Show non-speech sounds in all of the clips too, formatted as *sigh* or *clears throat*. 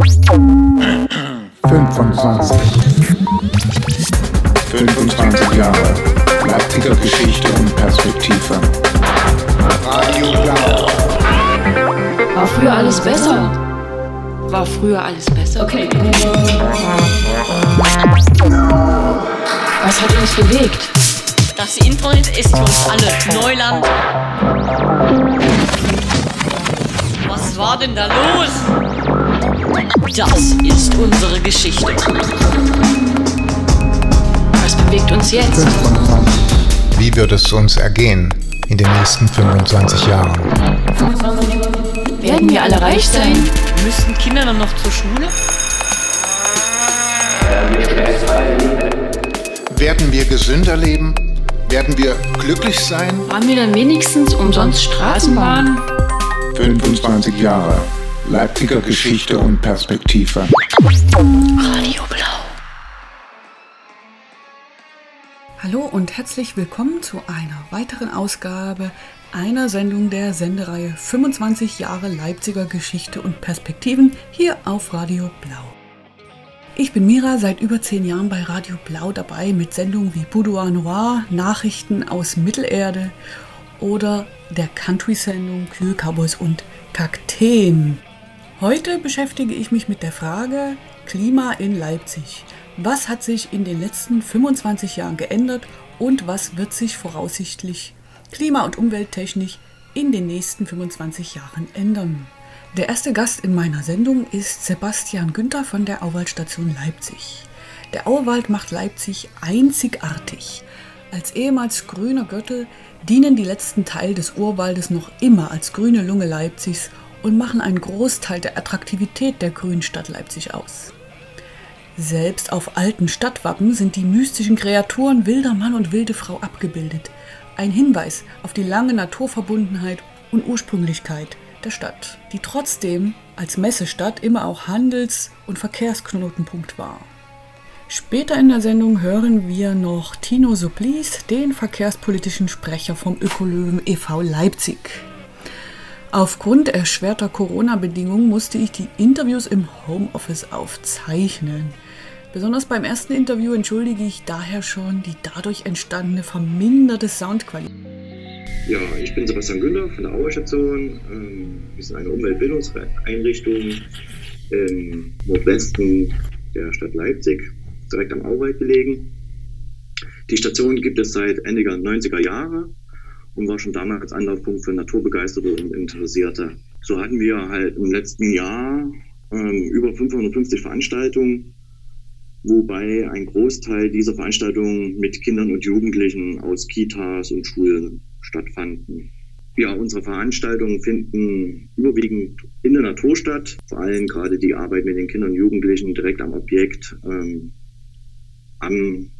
25. 25 Jahre. Leipziger Geschichte und Perspektive. Radio Blau. War früher alles besser? War früher alles besser? Okay. Was hat uns bewegt? Das Internet ist für uns alle Neuland. Was war denn da los? Das ist unsere Geschichte. Was bewegt uns jetzt? 25. Wie wird es uns ergehen in den nächsten 25 Jahren? Werden wir alle reich sein? Müssten Kinder dann noch zur Schule? Werden wir gesünder leben? Werden wir glücklich sein? Haben wir dann wenigstens umsonst Straßenbahn? 25 Jahre. Leipziger Geschichte und Perspektive. Radio Blau. Hallo und herzlich willkommen zu einer weiteren Ausgabe einer Sendung der Sendereihe 25 Jahre Leipziger Geschichte und Perspektiven hier auf Radio Blau. Ich bin Mira, seit über zehn Jahren bei Radio Blau dabei mit Sendungen wie Boudoir Noir, Nachrichten aus Mittelerde oder der Country-Sendung Kühlcowboys und Kakteen. Heute beschäftige ich mich mit der Frage Klima in Leipzig. Was hat sich in den letzten 25 Jahren geändert und was wird sich voraussichtlich klima- und umwelttechnisch in den nächsten 25 Jahren ändern? Der erste Gast in meiner Sendung ist Sebastian Günther von der Auwaldstation Leipzig. Der Auwald macht Leipzig einzigartig. Als ehemals grüner Gürtel dienen die letzten Teile des Urwaldes noch immer als grüne Lunge Leipzigs und machen einen Großteil der Attraktivität der grünen Stadt Leipzig aus. Selbst auf alten Stadtwappen sind die mystischen Kreaturen wilder Mann und wilde Frau abgebildet. Ein Hinweis auf die lange Naturverbundenheit und Ursprünglichkeit der Stadt, die trotzdem als Messestadt immer auch Handels- und Verkehrsknotenpunkt war. Später in der Sendung hören wir noch Tino Supplies, den verkehrspolitischen Sprecher vom Ökolöwen e.V. Leipzig. Aufgrund erschwerter Corona-Bedingungen musste ich die Interviews im Homeoffice aufzeichnen. Besonders beim ersten Interview entschuldige ich daher schon die dadurch entstandene verminderte Soundqualität. Ja, ich bin Sebastian Günther von der Auerstation. Ähm, wir sind eine Umweltbildungseinrichtung im Nordwesten der Stadt Leipzig, direkt am Auwald gelegen. Die Station gibt es seit Ende der 90er Jahre und war schon damals Anlaufpunkt für Naturbegeisterte und Interessierte. So hatten wir halt im letzten Jahr ähm, über 550 Veranstaltungen, wobei ein Großteil dieser Veranstaltungen mit Kindern und Jugendlichen aus Kitas und Schulen stattfanden. Ja, unsere Veranstaltungen finden überwiegend in der Natur statt, vor allem gerade die Arbeit mit den Kindern und Jugendlichen direkt am Objekt, ähm, am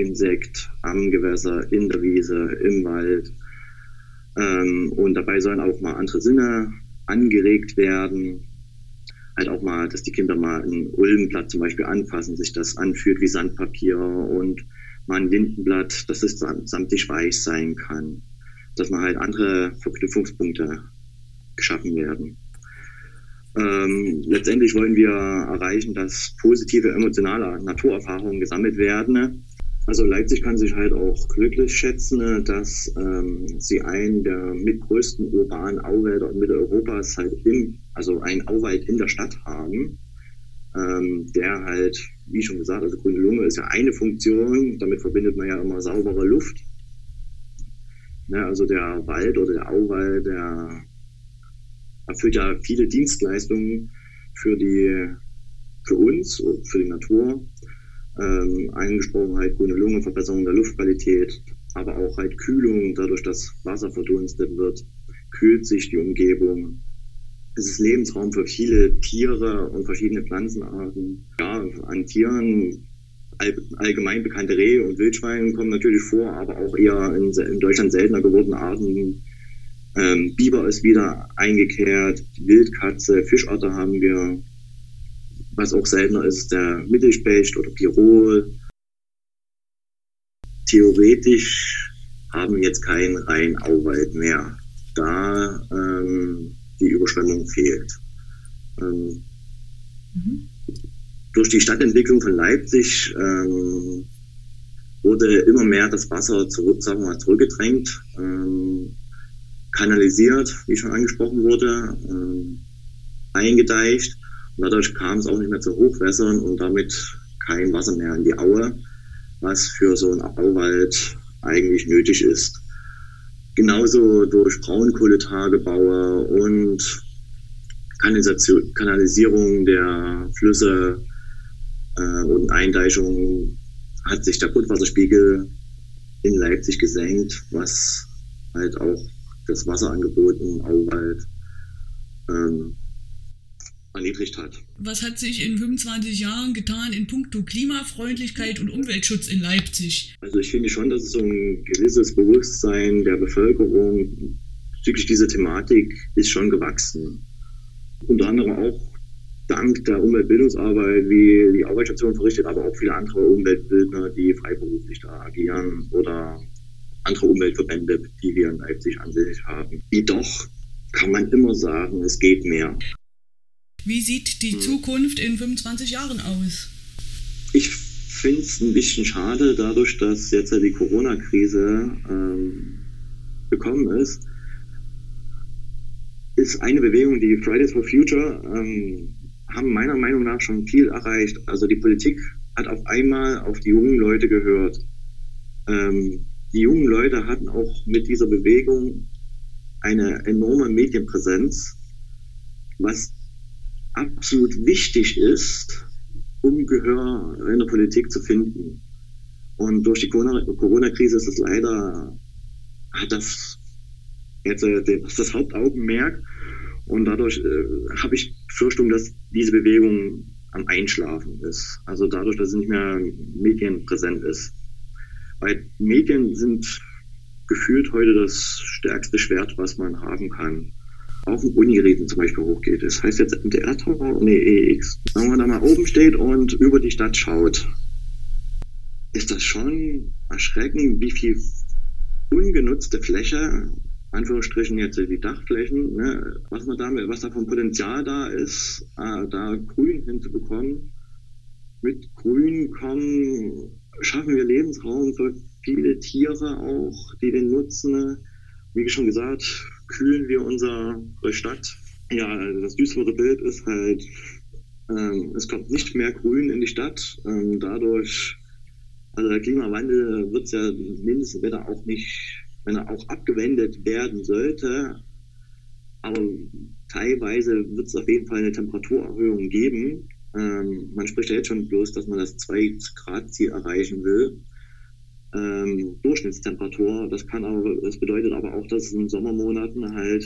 Insekt, am Gewässer, in der Wiese, im Wald. Ähm, und dabei sollen auch mal andere Sinne angeregt werden. Halt auch mal, dass die Kinder mal ein Ulmenblatt zum Beispiel anfassen, sich das anfühlt wie Sandpapier und mal ein Lindenblatt, dass es samtig weich sein kann. Dass man halt andere Verknüpfungspunkte geschaffen werden. Ähm, letztendlich wollen wir erreichen, dass positive emotionale Naturerfahrungen gesammelt werden. Also Leipzig kann sich halt auch glücklich schätzen, dass ähm, sie einen der mitgrößten urbanen Auwälder Mitteleuropas halt im, also einen Auwald in der Stadt haben, ähm, der halt, wie schon gesagt, also grüne Lunge ist ja eine Funktion, damit verbindet man ja immer saubere Luft. Ne, also der Wald oder der Auwald, der erfüllt ja viele Dienstleistungen für die, für uns für die Natur. Ähm, angesprochen halt grüne Lunge, Verbesserung der Luftqualität, aber auch halt Kühlung, dadurch, dass Wasser verdunstet wird, kühlt sich die Umgebung. Es ist Lebensraum für viele Tiere und verschiedene Pflanzenarten. Ja, an Tieren all, allgemein bekannte Rehe und Wildschweine kommen natürlich vor, aber auch eher in, in Deutschland seltener gewordene Arten. Ähm, Biber ist wieder eingekehrt, Wildkatze, Fischotter haben wir. Was auch seltener ist, der Mittelspecht oder Pirol. Theoretisch haben wir jetzt keinen reinen Auwald mehr, da ähm, die Überschwemmung fehlt. Ähm, Mhm. Durch die Stadtentwicklung von Leipzig ähm, wurde immer mehr das Wasser zurück, sagen wir mal, zurückgedrängt, ähm, kanalisiert, wie schon angesprochen wurde, ähm, eingedeicht. Dadurch kam es auch nicht mehr zu Hochwässern und damit kein Wasser mehr in die Aue, was für so einen Auwald eigentlich nötig ist. Genauso durch Braunkohletagebaue und Kanalisierung der Flüsse äh, und Eindeichung hat sich der Grundwasserspiegel in Leipzig gesenkt, was halt auch das Wasserangebot im Auwald ähm, erniedrigt hat. Was hat sich in 25 Jahren getan in puncto Klimafreundlichkeit und Umweltschutz in Leipzig? Also ich finde schon, dass es so ein gewisses Bewusstsein der Bevölkerung bezüglich dieser Thematik ist schon gewachsen. Unter anderem auch dank der Umweltbildungsarbeit, wie die Arbeitsstation verrichtet, aber auch viele andere Umweltbildner, die freiberuflich da agieren oder andere Umweltverbände, die wir in Leipzig an sich haben. Jedoch kann man immer sagen, es geht mehr. Wie sieht die hm. Zukunft in 25 Jahren aus? Ich finde es ein bisschen schade, dadurch, dass jetzt ja die Corona-Krise ähm, gekommen ist, ist eine Bewegung, die Fridays for Future, ähm, haben meiner Meinung nach schon viel erreicht. Also die Politik hat auf einmal auf die jungen Leute gehört. Ähm, die jungen Leute hatten auch mit dieser Bewegung eine enorme Medienpräsenz, was absolut wichtig ist, um Gehör in der Politik zu finden. Und durch die Corona-Krise ist es leider, hat das jetzt äh, das Hauptaugenmerk und dadurch äh, habe ich Befürchtung, dass diese Bewegung am Einschlafen ist. Also dadurch, dass es nicht mehr medienpräsent ist. Weil Medien sind gefühlt heute das stärkste Schwert, was man haben kann auf den Unigeräten zum Beispiel hochgeht. Das heißt jetzt MDR Tower, nee, EX. Wenn man da mal oben steht und über die Stadt schaut, ist das schon erschreckend, wie viel ungenutzte Fläche, Anführungsstrichen jetzt die Dachflächen, ne, was man damit, was da vom Potenzial da ist, äh, da Grün hinzubekommen. Mit Grün kommen, schaffen wir Lebensraum für viele Tiere auch, die den nutzen. Wie schon gesagt, kühlen wir unsere Stadt. Ja, das düstere Bild ist halt, ähm, es kommt nicht mehr Grün in die Stadt. Ähm, dadurch, also der Klimawandel wird ja mindestens, wenn er auch nicht, wenn er auch abgewendet werden sollte, aber teilweise wird es auf jeden Fall eine Temperaturerhöhung geben. Ähm, man spricht ja jetzt schon bloß, dass man das 2-Grad-Ziel erreichen will ähm, Durchschnittstemperatur. Das kann aber, das bedeutet aber auch, dass es in Sommermonaten halt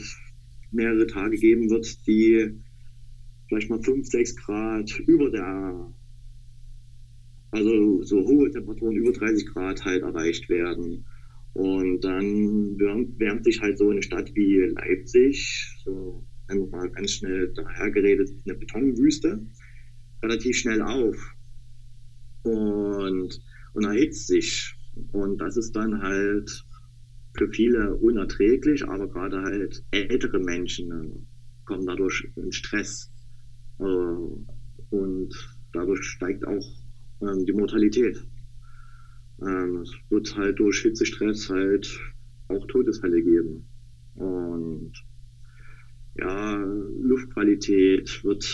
mehrere Tage geben wird, die vielleicht mal 5, 6 Grad über der, also so hohe Temperaturen über 30 Grad halt erreicht werden. Und dann wärmt, wärmt sich halt so eine Stadt wie Leipzig, so einfach mal ganz schnell dahergeredet, eine Betonwüste, relativ schnell auf. Und, und erhitzt sich. Und das ist dann halt für viele unerträglich, aber gerade halt ältere Menschen äh, kommen dadurch in Stress. Äh, und dadurch steigt auch ähm, die Mortalität. Ähm, es wird halt durch Hitzestress halt auch Todesfälle geben. Und ja, Luftqualität wird,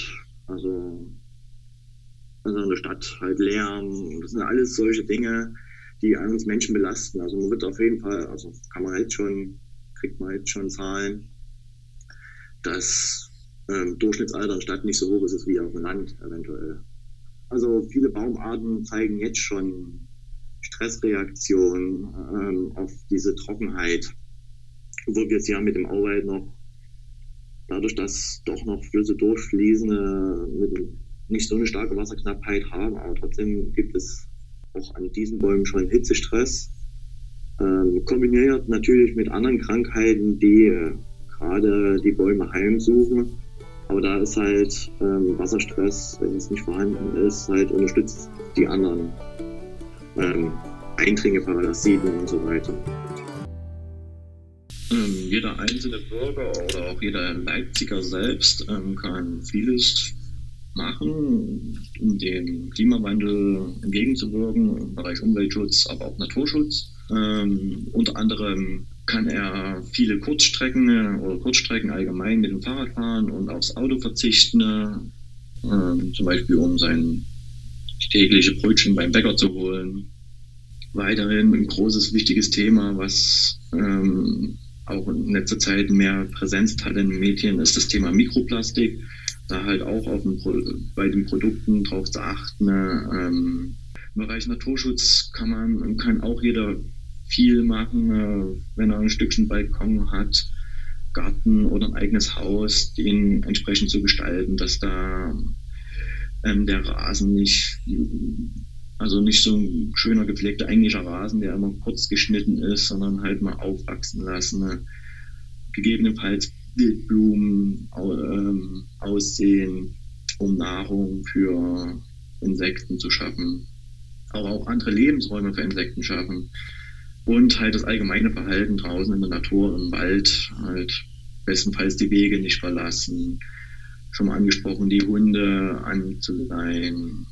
also, also in der Stadt halt Lärm, das sind alles solche Dinge, die uns Menschen belasten. Also man wird auf jeden Fall, also kann man jetzt schon, kriegt man jetzt schon Zahlen, dass ähm, Durchschnittsalter in Stadt nicht so hoch ist wie auf dem Land eventuell. Also viele Baumarten zeigen jetzt schon Stressreaktionen ähm, auf diese Trockenheit, obwohl wir es ja mit dem Auwald noch, dadurch, dass doch noch Flüsse durchfließen, äh, nicht so eine starke Wasserknappheit haben, aber trotzdem gibt es auch an diesen Bäumen schon Hitzestress. Ähm, kombiniert natürlich mit anderen Krankheiten, die äh, gerade die Bäume heimsuchen. Aber da ist halt ähm, Wasserstress, wenn es nicht vorhanden ist, halt unterstützt die anderen ähm, Eindringe, Parasiten und so weiter. Ähm, jeder einzelne Bürger oder auch jeder Leipziger selbst ähm, kann vieles machen, um dem Klimawandel entgegenzuwirken, im Bereich Umweltschutz, aber auch Naturschutz. Ähm, unter anderem kann er viele Kurzstrecken oder Kurzstrecken allgemein mit dem Fahrrad fahren und aufs Auto verzichten, äh, zum Beispiel um sein tägliche Brötchen beim Bäcker zu holen. Weiterhin ein großes, wichtiges Thema, was ähm, auch in letzter Zeit mehr Präsenz hat in den Medien, ist das Thema Mikroplastik. Da halt auch auf den, bei den Produkten drauf zu achten. Ähm, Im Bereich Naturschutz kann man kann auch jeder viel machen, äh, wenn er ein Stückchen Balkon hat, Garten oder ein eigenes Haus, den entsprechend zu gestalten, dass da ähm, der Rasen nicht, also nicht so ein schöner gepflegter englischer Rasen, der immer kurz geschnitten ist, sondern halt mal aufwachsen lassen. Ne? Gegebenenfalls Wildblumen ähm, aussehen, um Nahrung für Insekten zu schaffen, aber auch andere Lebensräume für Insekten schaffen und halt das allgemeine Verhalten draußen in der Natur, im Wald, halt bestenfalls die Wege nicht verlassen, schon mal angesprochen, die Hunde anzuleihen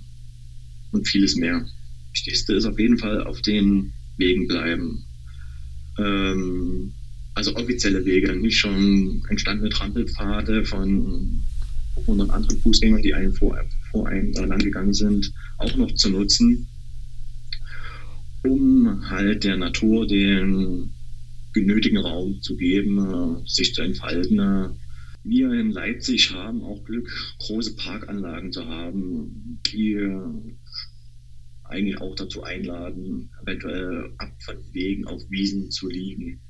und vieles mehr. Wichtigste ist auf jeden Fall auf den Wegen bleiben. Ähm, also offizielle Wege, nicht schon entstandene Trampelpfade von 100 anderen Fußgängern, die einen vor, vor einem da lang gegangen sind, auch noch zu nutzen, um halt der Natur den genötigen Raum zu geben, sich zu entfalten. Wir in Leipzig haben auch Glück, große Parkanlagen zu haben, die eigentlich auch dazu einladen, eventuell ab von Wegen auf Wiesen zu liegen.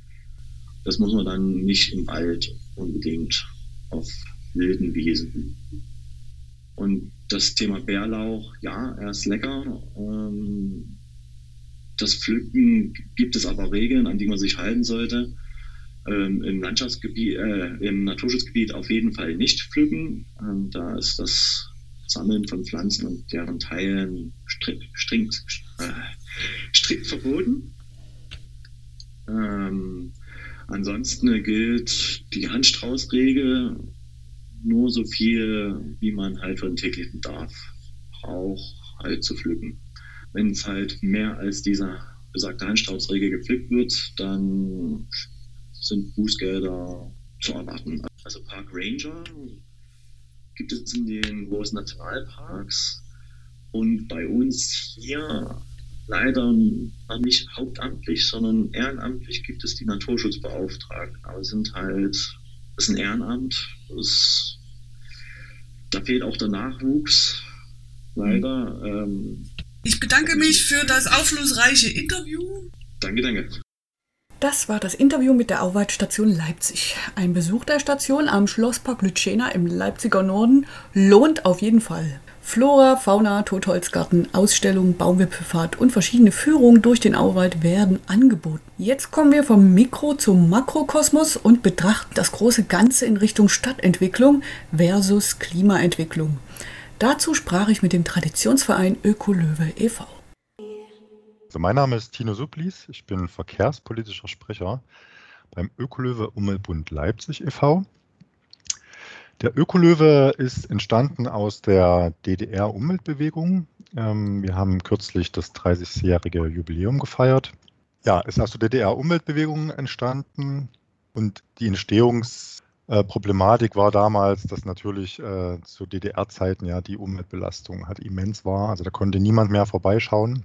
Das muss man dann nicht im Wald unbedingt auf wilden Wiesen. Und das Thema Bärlauch, ja, er ist lecker. Ähm, das Pflücken gibt es aber Regeln, an die man sich halten sollte. Ähm, Im Landschaftsgebiet, äh, im Naturschutzgebiet auf jeden Fall nicht pflücken. Ähm, da ist das Sammeln von Pflanzen und deren Teilen strikt, strikt, äh, strikt verboten. Ähm, Ansonsten gilt die Handstraußregel nur so viel, wie man halt den täglichen Bedarf braucht, halt zu pflücken. Wenn es halt mehr als dieser besagte Handstraußregel gepflückt wird, dann sind Bußgelder zu erwarten. Also Park Ranger gibt es in den großen Nationalparks und bei uns hier leider nicht hauptamtlich, sondern ehrenamtlich gibt es die Naturschutzbeauftragten. Aber sind halt, das ist ein Ehrenamt. Das, da fehlt auch der Nachwuchs, leider. Ähm, ich bedanke mich für das aufschlussreiche Interview. Danke, danke. Das war das Interview mit der Auwaldstation Leipzig. Ein Besuch der Station am Schlosspark Lütschena im Leipziger Norden lohnt auf jeden Fall. Flora, Fauna, Totholzgarten, Ausstellungen, Baumwipfelfahrt und verschiedene Führungen durch den Auwald werden angeboten. Jetzt kommen wir vom Mikro zum Makrokosmos und betrachten das große Ganze in Richtung Stadtentwicklung versus Klimaentwicklung. Dazu sprach ich mit dem Traditionsverein Ökolöwe e.V. Also mein Name ist Tino Sublis, ich bin verkehrspolitischer Sprecher beim Ökolöwe Umweltbund Leipzig e.V. Der Ökolöwe ist entstanden aus der DDR-Umweltbewegung. Ähm, wir haben kürzlich das 30-jährige Jubiläum gefeiert. Ja, ist aus der DDR-Umweltbewegung entstanden und die Entstehungsproblematik war damals, dass natürlich äh, zu DDR-Zeiten ja die Umweltbelastung halt immens war. Also da konnte niemand mehr vorbeischauen.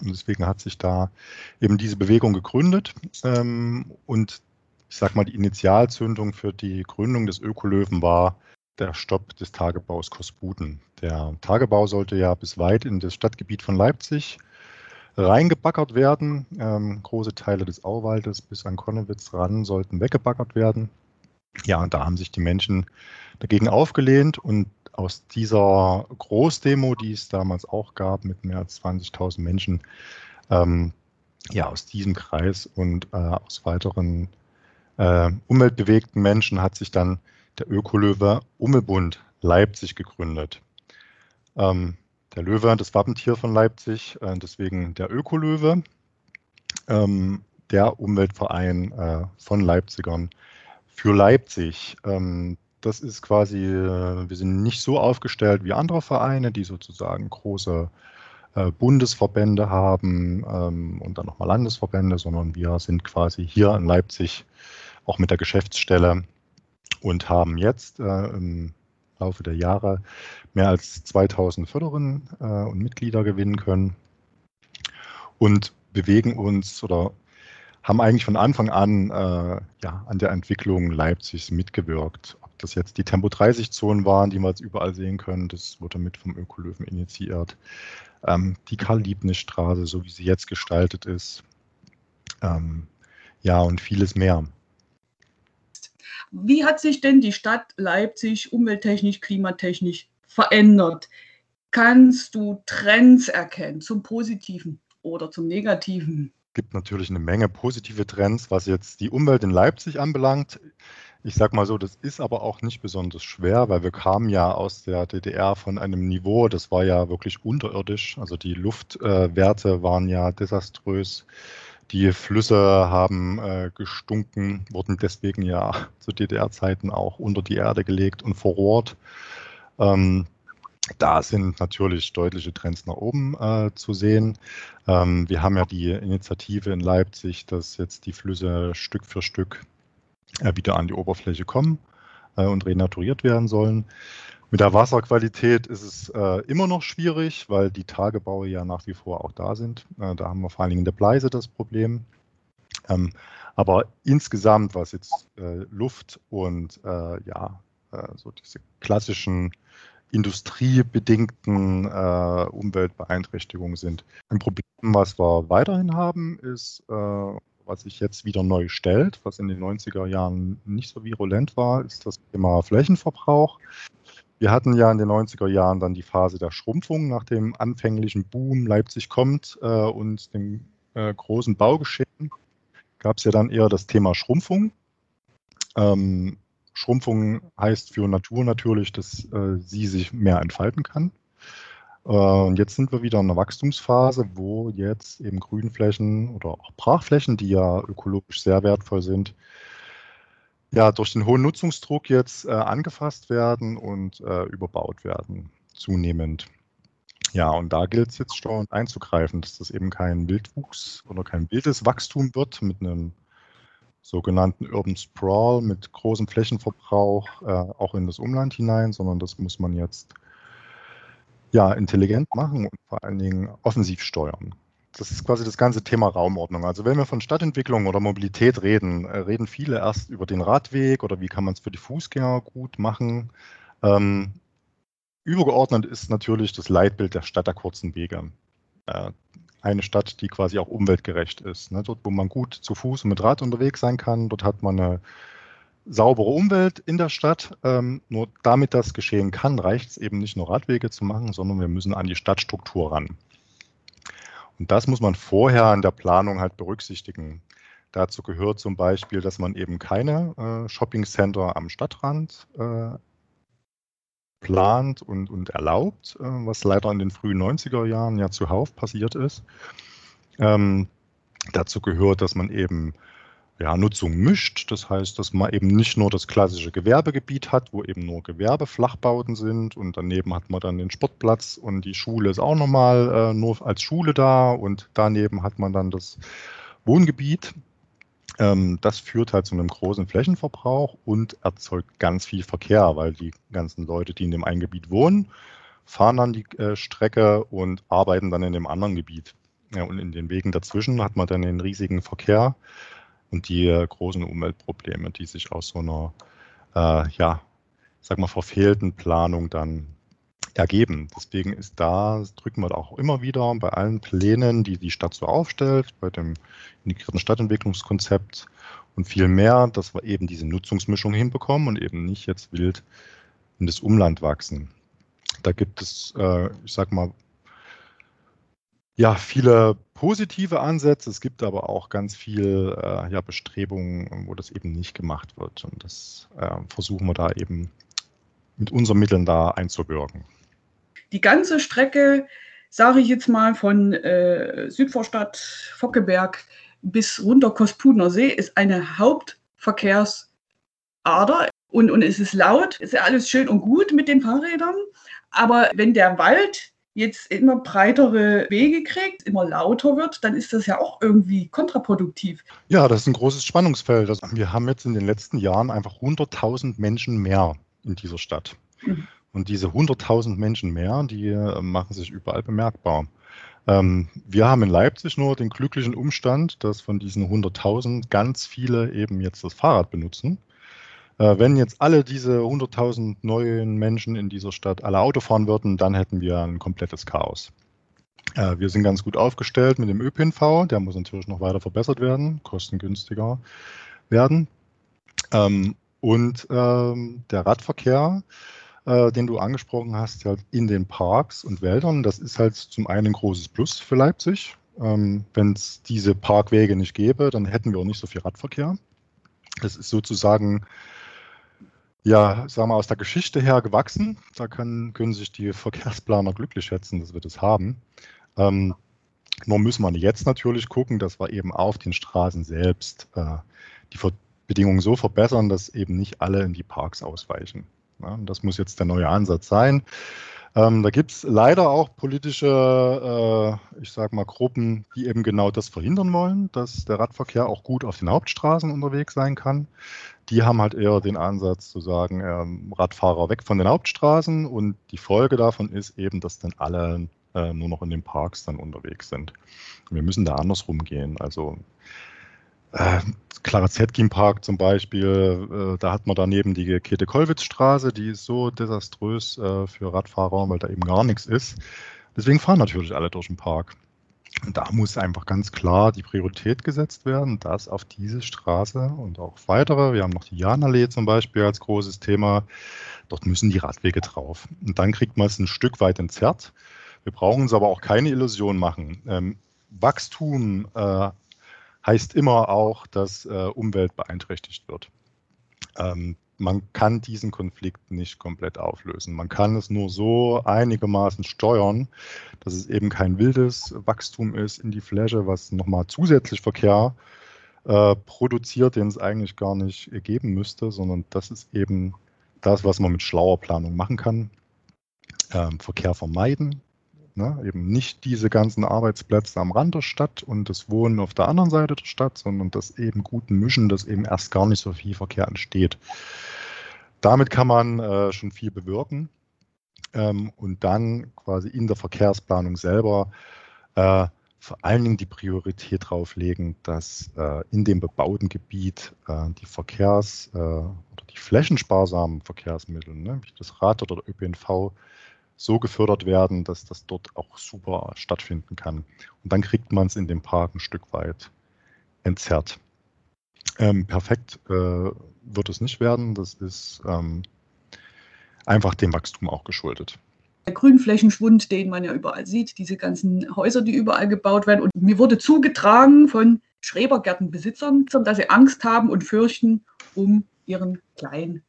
Und deswegen hat sich da eben diese Bewegung gegründet. Ähm, und ich sag mal, die Initialzündung für die Gründung des Ökolöwen war der Stopp des Tagebaus Kosbuten. Der Tagebau sollte ja bis weit in das Stadtgebiet von Leipzig reingebaggert werden. Ähm, große Teile des Auwaldes bis an Konnewitz ran sollten weggebaggert werden. Ja, und da haben sich die Menschen dagegen aufgelehnt und aus dieser Großdemo, die es damals auch gab, mit mehr als 20.000 Menschen, ähm, ja, aus diesem Kreis und äh, aus weiteren äh, umweltbewegten Menschen hat sich dann der Ökolöwe Ummelbund Leipzig gegründet. Ähm, der Löwe, das Wappentier von Leipzig, äh, deswegen der Ökolöwe, ähm, der Umweltverein äh, von Leipzigern für Leipzig. Ähm, Das ist quasi, äh, wir sind nicht so aufgestellt wie andere Vereine, die sozusagen große äh, Bundesverbände haben ähm, und dann nochmal Landesverbände, sondern wir sind quasi hier in Leipzig auch mit der Geschäftsstelle und haben jetzt äh, im Laufe der Jahre mehr als 2000 Fördererinnen und Mitglieder gewinnen können und bewegen uns oder haben eigentlich von Anfang an äh, ja, an der Entwicklung Leipzigs mitgewirkt. Ob das jetzt die Tempo-30-Zonen waren, die wir jetzt überall sehen können, das wurde mit vom Ökolöwen initiiert. Ähm, die Karl-Liebknecht-Straße, so wie sie jetzt gestaltet ist. Ähm, ja, und vieles mehr. Wie hat sich denn die Stadt Leipzig umwelttechnisch, klimatechnisch verändert? Kannst du Trends erkennen zum Positiven oder zum Negativen? gibt natürlich eine Menge positive Trends, was jetzt die Umwelt in Leipzig anbelangt. Ich sage mal so, das ist aber auch nicht besonders schwer, weil wir kamen ja aus der DDR von einem Niveau, das war ja wirklich unterirdisch. Also die Luftwerte äh, waren ja desaströs. Die Flüsse haben äh, gestunken, wurden deswegen ja *laughs* zu DDR-Zeiten auch unter die Erde gelegt und verrohrt. Ähm, da sind natürlich deutliche Trends nach oben äh, zu sehen. Ähm, wir haben ja die Initiative in Leipzig, dass jetzt die Flüsse Stück für Stück äh, wieder an die Oberfläche kommen äh, und renaturiert werden sollen. Mit der Wasserqualität ist es äh, immer noch schwierig, weil die Tagebaue ja nach wie vor auch da sind. Äh, da haben wir vor allen Dingen in der Bleise das Problem. Ähm, aber insgesamt, was jetzt äh, Luft und ja, so diese klassischen industriebedingten äh, Umweltbeeinträchtigungen sind. Ein Problem, was wir weiterhin haben, ist, äh, was sich jetzt wieder neu stellt, was in den 90er Jahren nicht so virulent war, ist das Thema Flächenverbrauch. Wir hatten ja in den 90er Jahren dann die Phase der Schrumpfung nach dem anfänglichen Boom Leipzig kommt äh, und dem äh, großen Baugeschehen gab es ja dann eher das Thema Schrumpfung. Ähm, Schrumpfung heißt für Natur natürlich, dass äh, sie sich mehr entfalten kann. Äh, und jetzt sind wir wieder in einer Wachstumsphase, wo jetzt eben Grünflächen oder auch Brachflächen, die ja ökologisch sehr wertvoll sind, ja durch den hohen Nutzungsdruck jetzt äh, angefasst werden und äh, überbaut werden, zunehmend. Ja, und da gilt es jetzt schon einzugreifen, dass das eben kein Wildwuchs oder kein wildes Wachstum wird mit einem sogenannten Urban Sprawl mit großem Flächenverbrauch äh, auch in das Umland hinein, sondern das muss man jetzt ja intelligent machen und vor allen Dingen offensiv steuern. Das ist quasi das ganze Thema Raumordnung. Also wenn wir von Stadtentwicklung oder Mobilität reden, äh, reden viele erst über den Radweg oder wie kann man es für die Fußgänger gut machen. Ähm, übergeordnet ist natürlich das Leitbild der Stadt der kurzen Wege. Äh, eine Stadt, die quasi auch umweltgerecht ist. Ne? Dort, wo man gut zu Fuß und mit Rad unterwegs sein kann, dort hat man eine saubere Umwelt in der Stadt. Ähm, nur damit das geschehen kann, reicht es eben nicht nur Radwege zu machen, sondern wir müssen an die Stadtstruktur ran. Und das muss man vorher in der Planung halt berücksichtigen. Dazu gehört zum Beispiel, dass man eben keine äh, Shoppingcenter am Stadtrand äh, plant und, und erlaubt, äh, was leider in den frühen 90er Jahren ja zuhauf passiert ist. Ähm, dazu gehört, dass man eben ja, Nutzung mischt. Das heißt, dass man eben nicht nur das klassische Gewerbegebiet hat, wo eben nur Gewerbeflachbauten sind und daneben hat man dann den Sportplatz und die Schule ist auch nochmal äh, nur als Schule da und daneben hat man dann das Wohngebiet. Ähm, das führt halt zu einem großen Flächenverbrauch und erzeugt ganz viel Verkehr, weil die ganzen Leute, die in dem einen Gebiet wohnen, fahren dann die äh, Strecke und arbeiten dann in dem anderen Gebiet. Ja, und in den Wegen dazwischen hat man dann den riesigen Verkehr und die äh, großen Umweltprobleme, die sich aus so einer, äh, ja, sag mal, verfehlten Planung dann ergeben. Deswegen ist da, drücken wir auch immer wieder bei allen Plänen, die die Stadt so aufstellt, bei dem integrierten Stadtentwicklungskonzept und viel mehr, dass wir eben diese Nutzungsmischung hinbekommen und eben nicht jetzt wild in das Umland wachsen. Da gibt es, äh, ich sag mal, ja, viele positive Ansätze. Es gibt aber auch ganz viel äh, ja, Bestrebungen, wo das eben nicht gemacht wird. Und das äh, versuchen wir da eben mit unseren Mitteln da einzuwirken. Die ganze Strecke, sage ich jetzt mal, von äh, Südvorstadt Fockeberg bis runter Kospuner See ist eine Hauptverkehrsader und, und es ist laut, ist ja alles schön und gut mit den Fahrrädern. Aber wenn der Wald jetzt immer breitere Wege kriegt, immer lauter wird, dann ist das ja auch irgendwie kontraproduktiv. Ja, das ist ein großes Spannungsfeld. Also wir haben jetzt in den letzten Jahren einfach 100.000 Menschen mehr in dieser Stadt. Mhm. Und diese 100.000 Menschen mehr, die äh, machen sich überall bemerkbar. Ähm, wir haben in Leipzig nur den glücklichen Umstand, dass von diesen 100.000 ganz viele eben jetzt das Fahrrad benutzen. Äh, wenn jetzt alle diese 100.000 neuen Menschen in dieser Stadt alle Auto fahren würden, dann hätten wir ein komplettes Chaos. Äh, wir sind ganz gut aufgestellt mit dem ÖPNV. Der muss natürlich noch weiter verbessert werden, kostengünstiger werden. Ähm, und ähm, der Radverkehr, äh, den du angesprochen hast, halt in den Parks und Wäldern, das ist halt zum einen ein großes Plus für Leipzig. Ähm, Wenn es diese Parkwege nicht gäbe, dann hätten wir auch nicht so viel Radverkehr. Das ist sozusagen ja, sagen wir aus der Geschichte her gewachsen. Da können, können sich die Verkehrsplaner glücklich schätzen, dass wir das haben. Ähm, nur müssen wir jetzt natürlich gucken, dass wir eben auf den Straßen selbst äh, die Bedingungen so verbessern, dass eben nicht alle in die Parks ausweichen. Ja, das muss jetzt der neue Ansatz sein. Ähm, da gibt es leider auch politische, äh, ich sage mal, Gruppen, die eben genau das verhindern wollen, dass der Radverkehr auch gut auf den Hauptstraßen unterwegs sein kann die haben halt eher den Ansatz zu sagen, ähm, Radfahrer weg von den Hauptstraßen und die Folge davon ist eben, dass dann alle äh, nur noch in den Parks dann unterwegs sind. Wir müssen da andersrum gehen. Also äh, Clara Zetkin Park zum Beispiel, äh, da hat man daneben die Käthe-Kollwitz-Straße, die ist so desaströs äh, für Radfahrer, weil da eben gar nichts ist. Deswegen fahren natürlich alle durch den Park. Und da muss einfach ganz klar die Priorität gesetzt werden, dass auf diese Straße und auch weitere, wir haben noch die Janallee zum Beispiel als großes Thema, dort müssen die Radwege drauf. Und dann kriegt man es ein Stück weit entzerrt. Wir brauchen uns aber auch keine Illusion machen. Ähm, Wachstum äh, heißt immer auch, dass äh, Umwelt beeinträchtigt wird. Ähm, man kann diesen Konflikt nicht komplett auflösen. Man kann es nur so einigermaßen steuern, dass es eben kein wildes Wachstum ist in die Fläche, was nochmal zusätzlich Verkehr äh, produziert, den es eigentlich gar nicht geben müsste, sondern das ist eben das, was man mit schlauer Planung machen kann. Ähm, Verkehr vermeiden, Ne? Eben nicht diese ganzen Arbeitsplätze am Rand der Stadt und das Wohnen auf der anderen Seite der Stadt, sondern das eben gut mischen, dass eben erst gar nicht so viel Verkehr entsteht. Damit kann man äh, schon viel bewirken ähm, und dann quasi in der Verkehrsplanung selber äh, vor allen Dingen die Priorität drauf legen, dass äh, in dem bebauten Gebiet äh, die Verkehrs- äh, oder die flächensparsamen Verkehrsmittel, ne, wie das Rad oder der ÖPNV, so gefördert werden, dass das dort auch super stattfinden kann. Und dann kriegt man es in dem Park ein Stück weit entzerrt. Ähm, perfekt äh, wird es nicht werden. Das ist ähm, einfach dem Wachstum auch geschuldet. Der Grünflächenschwund, den man ja überall sieht, diese ganzen Häuser, die überall gebaut werden. Und mir wurde zugetragen von Schrebergärtenbesitzern, dass sie Angst haben und fürchten um ihren kleinen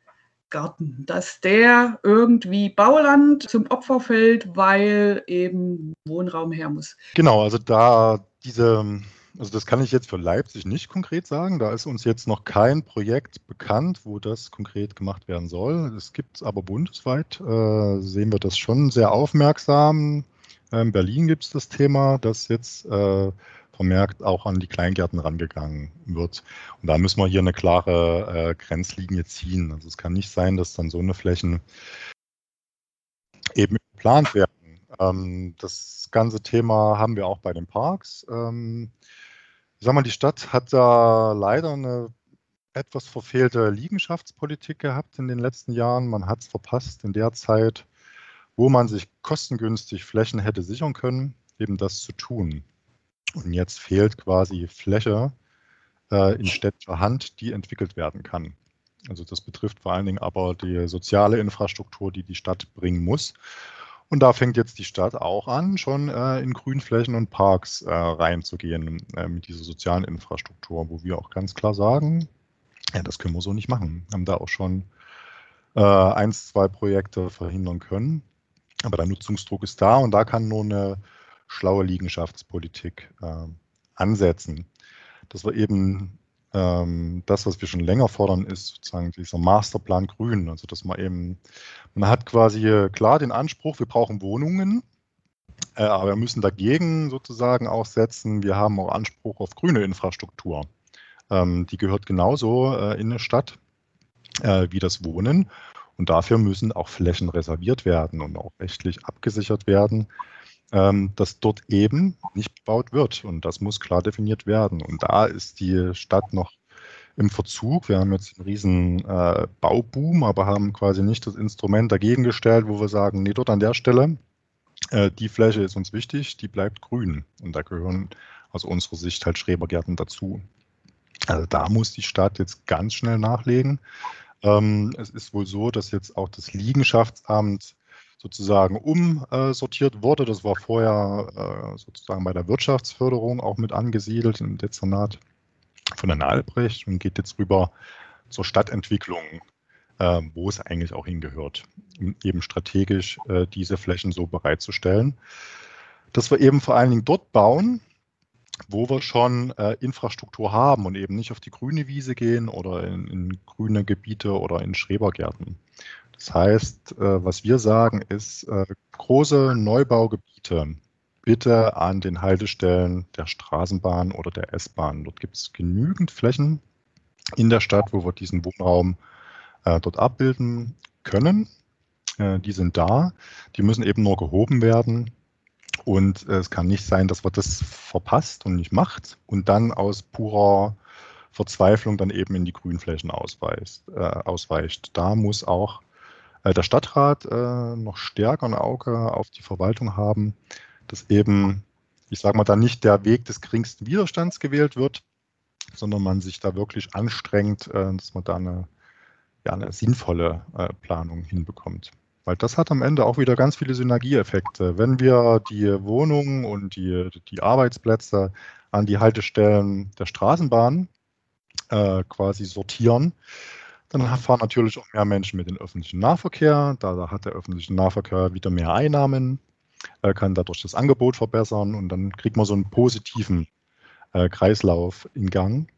Garten, dass der irgendwie Bauland zum Opfer fällt, weil eben Wohnraum her muss. Genau, also da diese, also das kann ich jetzt für Leipzig nicht konkret sagen. Da ist uns jetzt noch kein Projekt bekannt, wo das konkret gemacht werden soll. Es gibt es aber bundesweit, äh, sehen wir das schon sehr aufmerksam. In Berlin gibt es das Thema, dass jetzt äh, vermerkt auch an die Kleingärten rangegangen wird. Und da müssen wir hier eine klare äh, Grenzlinie ziehen. Also es kann nicht sein, dass dann so eine Flächen eben geplant werden. Ähm, das ganze Thema haben wir auch bei den Parks. Ähm, ich sag mal, die Stadt hat da leider eine etwas verfehlte Liegenschaftspolitik gehabt in den letzten Jahren. Man hat es verpasst, in der Zeit, wo man sich kostengünstig Flächen hätte sichern können, eben das zu tun. Und jetzt fehlt quasi Fläche äh, in städtischer Hand, die entwickelt werden kann. Also das betrifft vor allen Dingen aber die soziale Infrastruktur, die die Stadt bringen muss. Und da fängt jetzt die Stadt auch an, schon äh, in Grünflächen und Parks äh, reinzugehen äh, mit dieser sozialen Infrastruktur, wo wir auch ganz klar sagen, ja, das können wir so nicht machen. Haben da auch schon äh, eins, zwei Projekte verhindern können. Aber der Nutzungsdruck ist da und da kann nur eine schlaue Liegenschaftspolitik äh, ansetzen. Dass wir eben äh, ähm, das, was wir schon länger fordern, ist sozusagen dieser Masterplan Grün. Also dass man eben, man hat quasi klar den Anspruch, wir brauchen Wohnungen, äh, aber wir müssen dagegen sozusagen auch setzen, wir haben auch Anspruch auf grüne Infrastruktur. Ähm, die gehört genauso äh, in eine Stadt äh, wie das Wohnen. Und dafür müssen auch Flächen reserviert werden und auch rechtlich abgesichert werden, ähm, dass dort eben nicht bebaut wird. Und das muss klar definiert werden. Und da ist die Stadt noch im Verzug. Wir haben jetzt einen riesen äh, Bauboom, aber haben quasi nicht das Instrument dagegen gestellt, wo wir sagen, nee, dort an der Stelle, äh, die Fläche ist uns wichtig, die bleibt grün. Und da gehören aus unserer Sicht halt Schrebergärten dazu. Also da muss die Stadt jetzt ganz schnell nachlegen. Ähm, es ist wohl so, dass jetzt auch das Liegenschaftsamt sozusagen umsortiert wurde. Das war vorher äh, sozusagen bei der Wirtschaftsförderung auch mit angesiedelt im Dezernat von Herrn Albrecht und geht jetzt rüber zur Stadtentwicklung, äh, wo es eigentlich auch hingehört, um eben strategisch äh, diese Flächen so bereitzustellen, dass wir eben vor allen Dingen dort bauen, wo wir schon äh, Infrastruktur haben und eben nicht auf die grüne Wiese gehen oder in, in grüne Gebiete oder in Schrebergärten. Das heißt, äh, was wir sagen ist, äh, große Neubaugebiete bitte an den Haltestellen der Straßenbahn oder der S-Bahn. Dort gibt es genügend Flächen in der Stadt, wo wir diesen Wohnraum äh, dort abbilden können. Die sind da, die müssen eben nur gehoben werden und es kann nicht sein, dass man das verpasst und nicht macht und dann aus purer Verzweiflung dann eben in die Grünflächen ausweist, äh, ausweicht. Da muss auch der Stadtrat äh, noch stärker ein Auge auf die Verwaltung haben, dass eben, ich sage mal, da nicht der Weg des geringsten Widerstands gewählt wird, sondern man sich da wirklich anstrengt, äh, dass man da eine, ja, eine sinnvolle äh, Planung hinbekommt. Weil das hat am Ende auch wieder ganz viele Synergieeffekte. Wenn wir die Wohnungen und die, die Arbeitsplätze an die Haltestellen der Straßenbahn äh, quasi sortieren, dann fahren natürlich auch mehr Menschen mit dem öffentlichen Nahverkehr. Da, hat der öffentliche Nahverkehr wieder mehr Einnahmen, kann dadurch das Angebot verbessern und dann kriegt man so einen positiven äh, Kreislauf in Gang,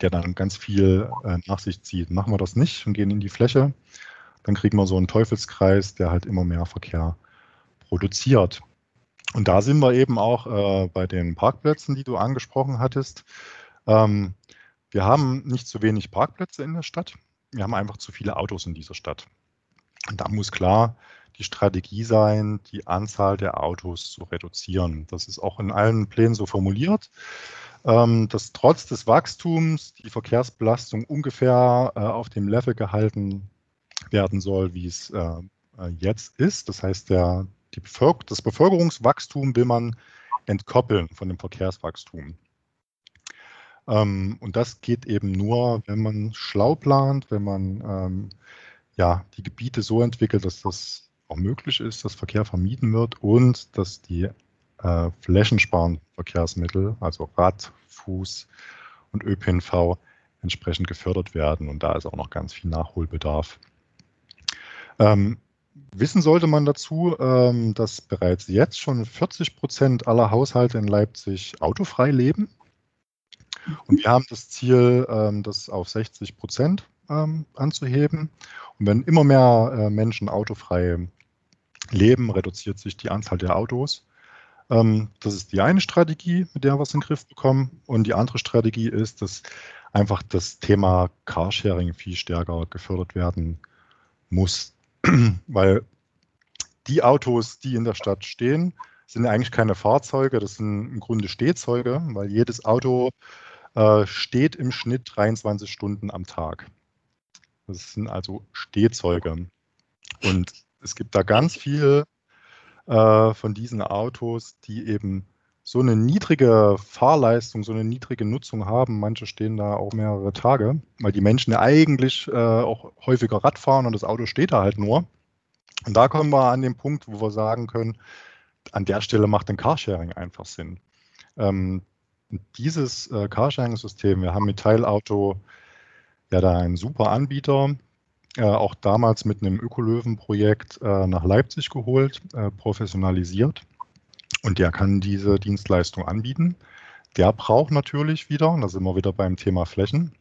der dann ganz viel äh, nach sich zieht. Machen wir das nicht und gehen in die Fläche, dann kriegen wir so einen Teufelskreis, der halt immer mehr Verkehr produziert. Und da sind wir eben auch äh, bei den Parkplätzen, die du angesprochen hattest. Ähm, wir haben nicht zu wenig Parkplätze in der Stadt. Wir haben einfach zu viele Autos in dieser Stadt. Und da muss klar die Strategie sein, die Anzahl der Autos zu reduzieren. Das ist auch in allen Plänen so formuliert, ähm, dass trotz des Wachstums die Verkehrsbelastung ungefähr äh, auf dem Level gehalten werden soll, wie es äh, äh, jetzt ist. Das heißt, der, das Bevölkerungswachstum will man entkoppeln von dem Verkehrswachstum. Ähm, und das geht eben nur, wenn man schlau plant, wenn man ähm, ja, die Gebiete so entwickelt, dass das auch möglich ist, dass Verkehr vermieden wird und dass die äh, flächensparenden Verkehrsmittel, also Rad, Fuß und ÖPNV, entsprechend gefördert werden. Und da ist auch noch ganz viel Nachholbedarf. Ähm, wissen sollte man dazu, ähm, dass bereits jetzt schon 40 Prozent aller Haushalte in Leipzig autofrei leben. Und wir haben das Ziel, ähm, das auf 60 Prozent ähm, anzuheben. Und wenn immer mehr äh, Menschen autofrei leben, reduziert sich die Anzahl der Autos. Ähm, das ist die eine Strategie, mit der wir es in den Griff bekommen. Und die andere Strategie ist, dass einfach das Thema Carsharing viel stärker gefördert werden muss. *clears throat* weil die Autos, die in der Stadt stehen, sind eigentlich keine Fahrzeuge, das sind im Grunde Stehzeuge, weil jedes Auto äh, steht im Schnitt 23 Stunden am Tag. Das sind also Stehzeuge. Und es gibt da ganz viele äh, von diesen Autos, die eben so eine niedrige Fahrleistung, so eine niedrige Nutzung haben. Manche stehen da auch mehrere Tage, weil die Menschen eigentlich äh, auch häufiger Rad fahren und das Auto steht da halt nur. Und da kommen wir an den Punkt, wo wir sagen können, an der Stelle macht ein Carsharing einfach Sinn. Ähm, dieses äh, Carsharing-System, wir haben mit Teilauto ja da einen super Anbieter, äh, auch damals mit einem Ökolöwen-Projekt äh, nach Leipzig geholt, äh, professionalisiert und der kann diese Dienstleistung anbieten. der braucht natürlich wieder, da sind wir wieder beim Thema Flächen,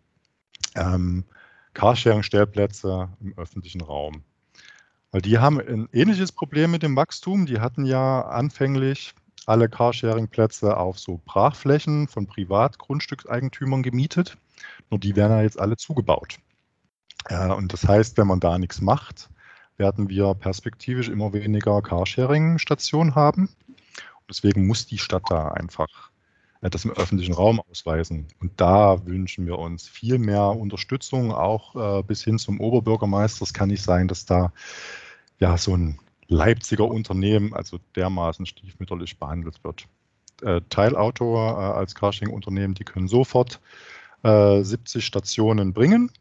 ähm, Carsharing-Stellplätze im öffentlichen Raum. Weil die haben ein ähnliches Problem mit dem Wachstum. Die hatten ja anfänglich alle Carsharing-Plätze auf so Brachflächen von Privatgrundstückseigentümern gemietet. Nur die werden ja jetzt alle zugebaut. Äh, und das heißt, wenn man da nichts macht, werden wir perspektivisch immer weniger Carsharing-Stationen haben. Und deswegen muss die Stadt da einfach äh, das im öffentlichen Raum ausweisen. Und da wünschen wir uns viel mehr Unterstützung, auch äh, bis hin zum Oberbürgermeister. Es kann nicht sein, dass da ja so ein Leipziger Unternehmen also dermaßen stiefmütterlich behandelt wird. Äh, Teilauto äh, als Carsharing-Unternehmen, die können sofort äh, 70 Stationen bringen,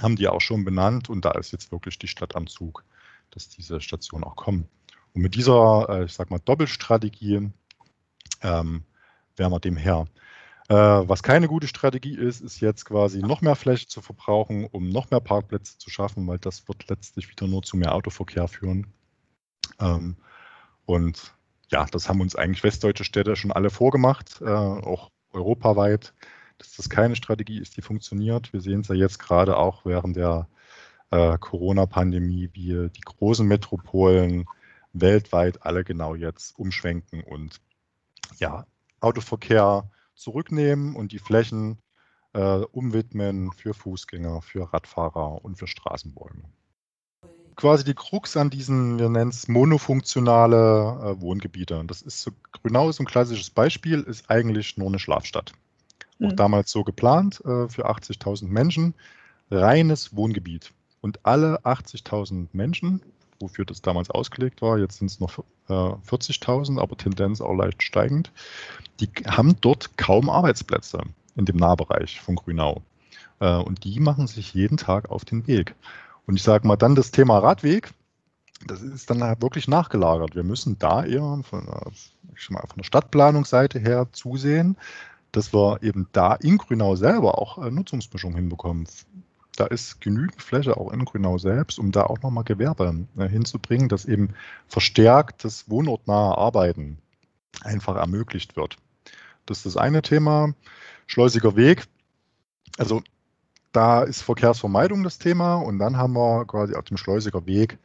haben die auch schon benannt und da ist jetzt wirklich die Stadt am Zug, dass diese Stationen auch kommen. Und mit dieser, äh, ich sag mal, Doppelstrategie ähm, wären wir dem her. Äh, was keine gute Strategie ist, ist jetzt quasi noch mehr Fläche zu verbrauchen, um noch mehr Parkplätze zu schaffen, weil das wird letztlich wieder nur zu mehr Autoverkehr führen. Ähm, und ja, das haben uns eigentlich westdeutsche Städte schon alle vorgemacht, äh, auch europaweit, dass das keine Strategie ist, die funktioniert. Wir sehen es ja jetzt gerade auch während der äh, Corona-Pandemie, wie die großen Metropolen weltweit alle genau jetzt umschwenken und ja, Autoverkehr zurücknehmen und die Flächen äh, umwidmen für Fußgänger, für Radfahrer und für Straßenbäume quasi die Krux an diesen, wir nennen es monofunktionale äh, Wohngebiete. Und das ist so, Grünau ist ein klassisches Beispiel, ist eigentlich nur eine Schlafstadt. Mhm. Auch damals so geplant äh, für 80.000 Menschen, reines Wohngebiet. Und alle 80.000 Menschen, wofür das damals ausgelegt war, jetzt sind es noch äh, 40.000, aber Tendenz auch leicht steigend, die haben dort kaum Arbeitsplätze in dem Nahbereich von Grünau. Äh, und die machen sich jeden Tag auf den Weg. Und ich sage mal, dann das Thema Radweg, das ist dann halt wirklich nachgelagert. Wir müssen da eher von, mal, von der Stadtplanungsseite her zusehen, dass wir eben da in Grünau selber auch eine Nutzungsmischung hinbekommen. Da ist genügend Fläche auch in Grünau selbst, um da auch nochmal Gewerbe äh, hinzubringen, dass eben verstärkt das wohnortnahe Arbeiten einfach ermöglicht wird. Das ist das eine Thema. Schleusiger Weg. Also da ist Verkehrsvermeidung das Thema und dann haben wir quasi auf dem Schleusiger Weg,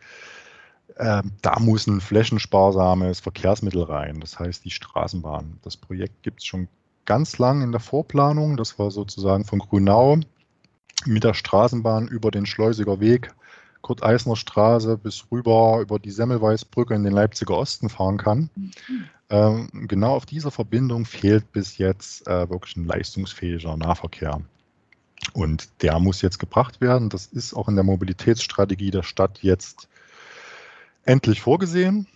äh, da muss ein flächensparsames Verkehrsmittel rein, das heißt die Straßenbahn. Das Projekt gibt es schon ganz lang in der Vorplanung, das war sozusagen von Grünau mit der Straßenbahn über den Schleusiger Weg, Kurt-Eisner Straße bis rüber über die Semmelweisbrücke in den Leipziger Osten fahren kann. Mhm. Ähm, genau auf dieser Verbindung fehlt bis jetzt äh, wirklich ein leistungsfähiger Nahverkehr. Und der muss jetzt gebracht werden. Das ist auch in der Mobilitätsstrategie der Stadt jetzt endlich vorgesehen.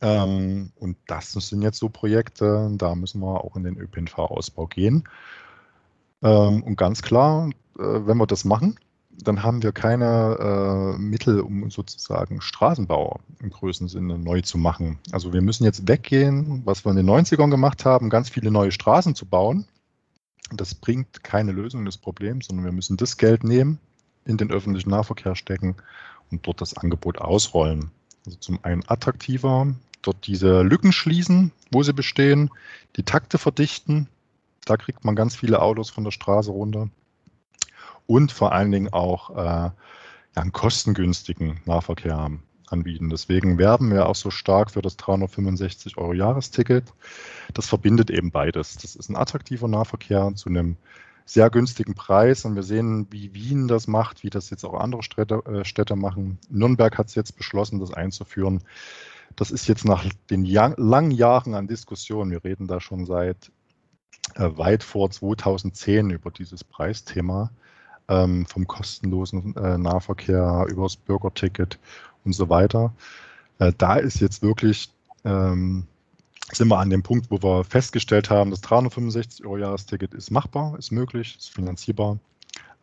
Ähm, und das sind jetzt so Projekte, da müssen wir auch in den ÖPNV-Ausbau gehen. Ähm, und ganz klar, äh, wenn wir das machen, dann haben wir keine äh, Mittel, um sozusagen Straßenbau im größten Sinne neu zu machen. Also wir müssen jetzt weggehen, was wir in den 90ern gemacht haben, ganz viele neue Straßen zu bauen das bringt keine Lösung des Problems, sondern wir müssen das Geld nehmen, in den öffentlichen Nahverkehr stecken und dort das Angebot ausrollen. Also zum einen attraktiver, dort diese Lücken schließen, wo sie bestehen, die Takte verdichten. Da kriegt man ganz viele Autos von der Straße runter. Und vor allen Dingen auch äh, ja, einen kostengünstigen Nahverkehr haben anbieten. Deswegen werben wir auch so stark für das 365 Euro Jahresticket. Das verbindet eben beides. Das ist ein attraktiver Nahverkehr zu einem sehr günstigen Preis und wir sehen, wie Wien das macht, wie das jetzt auch andere Städte, äh, Städte machen. Nürnberg hat es jetzt beschlossen, das einzuführen. Das ist jetzt nach den langen Jahren an Diskussionen, wir reden da schon seit äh, weit vor 2010 über dieses Preisthema, ähm, vom kostenlosen äh, Nahverkehr über das Bürgerticket und so weiter. Äh, da ist jetzt wirklich, ähm, sind wir an dem Punkt, wo wir festgestellt haben, das 365 Euro Jahresticket ist machbar, ist möglich, ist finanzierbar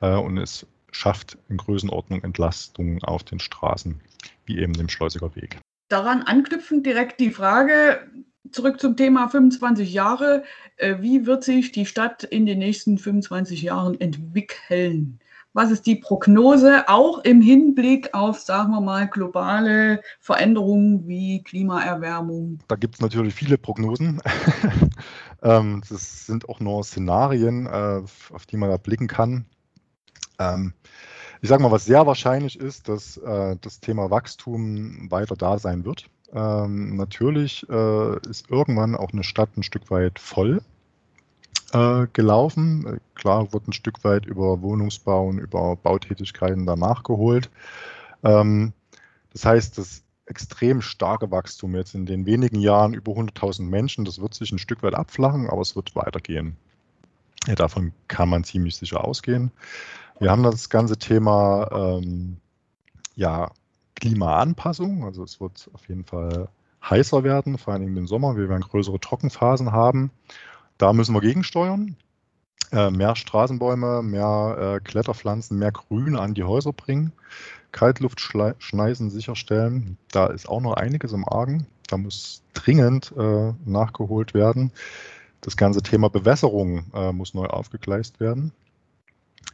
äh, und es schafft in Größenordnung Entlastungen auf den Straßen, wie eben dem Schleusiger Weg. Daran anknüpfend direkt die Frage, zurück zum Thema 25 Jahre. Äh, wie wird sich die Stadt in den nächsten 25 Jahren entwickeln? Was ist die Prognose, auch im Hinblick auf, sagen wir mal, globale Veränderungen wie Klimaerwärmung? Da gibt es natürlich viele Prognosen. *laughs* Ähm, das sind auch nur Szenarien, äh, auf die man da blicken kann. Ähm, ich sage mal, was sehr wahrscheinlich ist, dass äh, das Thema Wachstum weiter da sein wird. Ähm, natürlich äh, ist irgendwann auch eine Stadt ein Stück weit voll äh, gelaufen. Äh, klar wird ein Stück weit über Wohnungsbauen, über Bautätigkeiten danach geholt. Ähm, das heißt, das extrem starke Wachstum jetzt in den wenigen Jahren über 100.000 Menschen, das wird sich ein Stück weit abflachen, aber es wird weitergehen. Ja, davon kann man ziemlich sicher ausgehen. Wir haben das ganze Thema ähm, ja, Klimaanpassung, also es wird auf jeden Fall heißer werden, vor allem im Sommer. Wir werden größere Trockenphasen haben. Da müssen wir gegensteuern. Äh, mehr Straßenbäume, mehr äh, Kletterpflanzen, mehr Grün an die Häuser bringen. Kaltluftschneisen sicherstellen. Da ist auch noch einiges im Argen. Da muss dringend äh, nachgeholt werden. Das ganze Thema Bewässerung muss neu aufgegleist werden.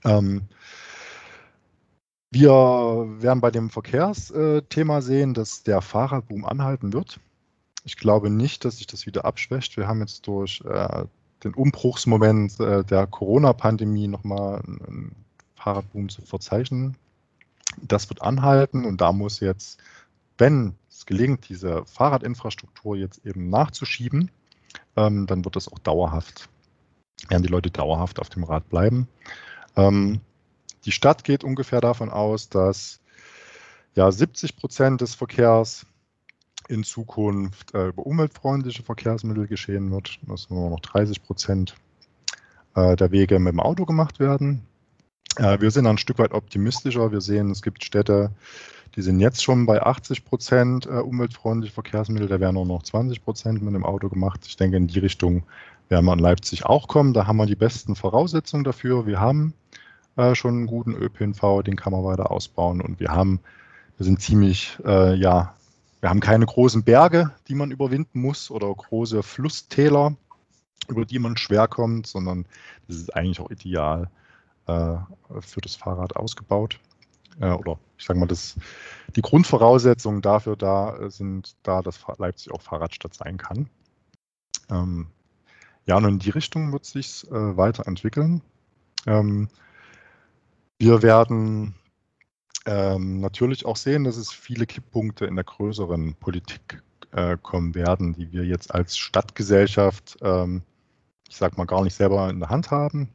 Ähm, wir werden bei dem Verkehrsthema sehen, dass der Fahrradboom anhalten wird. Ich glaube nicht, dass sich das wieder abschwächt. Wir haben jetzt durch äh, den Umbruchsmoment äh, der Corona-Pandemie nochmal einen Fahrradboom zu verzeichnen. Das wird anhalten und da muss jetzt, wenn es gelingt, diese Fahrradinfrastruktur jetzt eben nachzuschieben, ähm, dann wird das auch dauerhaft, werden die Leute dauerhaft auf dem Rad bleiben. Ähm, die Stadt geht ungefähr davon aus, dass ja, 70 Prozent des Verkehrs in Zukunft äh, über umweltfreundliche Verkehrsmittel geschehen wird, dass nur noch 30 Prozent äh, der Wege mit dem Auto gemacht werden. Äh, wir sind ein Stück weit optimistischer. Wir sehen, es gibt Städte, die sind jetzt schon bei 80 Prozent äh, umweltfreundliche Verkehrsmittel. Da werden nur noch 20 Prozent mit dem Auto gemacht. Ich denke, in die Richtung werden wir in Leipzig auch kommen. Da haben wir die besten Voraussetzungen dafür. Wir haben äh, schon einen guten ÖPNV, den kann man weiter ausbauen und wir haben, wir sind ziemlich, äh, ja, wir haben keine großen Berge, die man überwinden muss oder große Flusstäler, über die man schwer kommt, sondern das ist eigentlich auch ideal äh, für das Fahrrad ausgebaut. Äh, oder ich sage mal, das, die Grundvoraussetzungen dafür da sind da, dass Leipzig auch Fahrradstadt sein kann. Ähm, ja, und in die Richtung wird sich äh, weiterentwickeln. Ähm, wir werden ähm, natürlich auch sehen, dass es viele Kipppunkte in der größeren Politik äh, kommen werden, die wir jetzt als Stadtgesellschaft, ähm, ich sage mal, gar nicht selber in der Hand haben.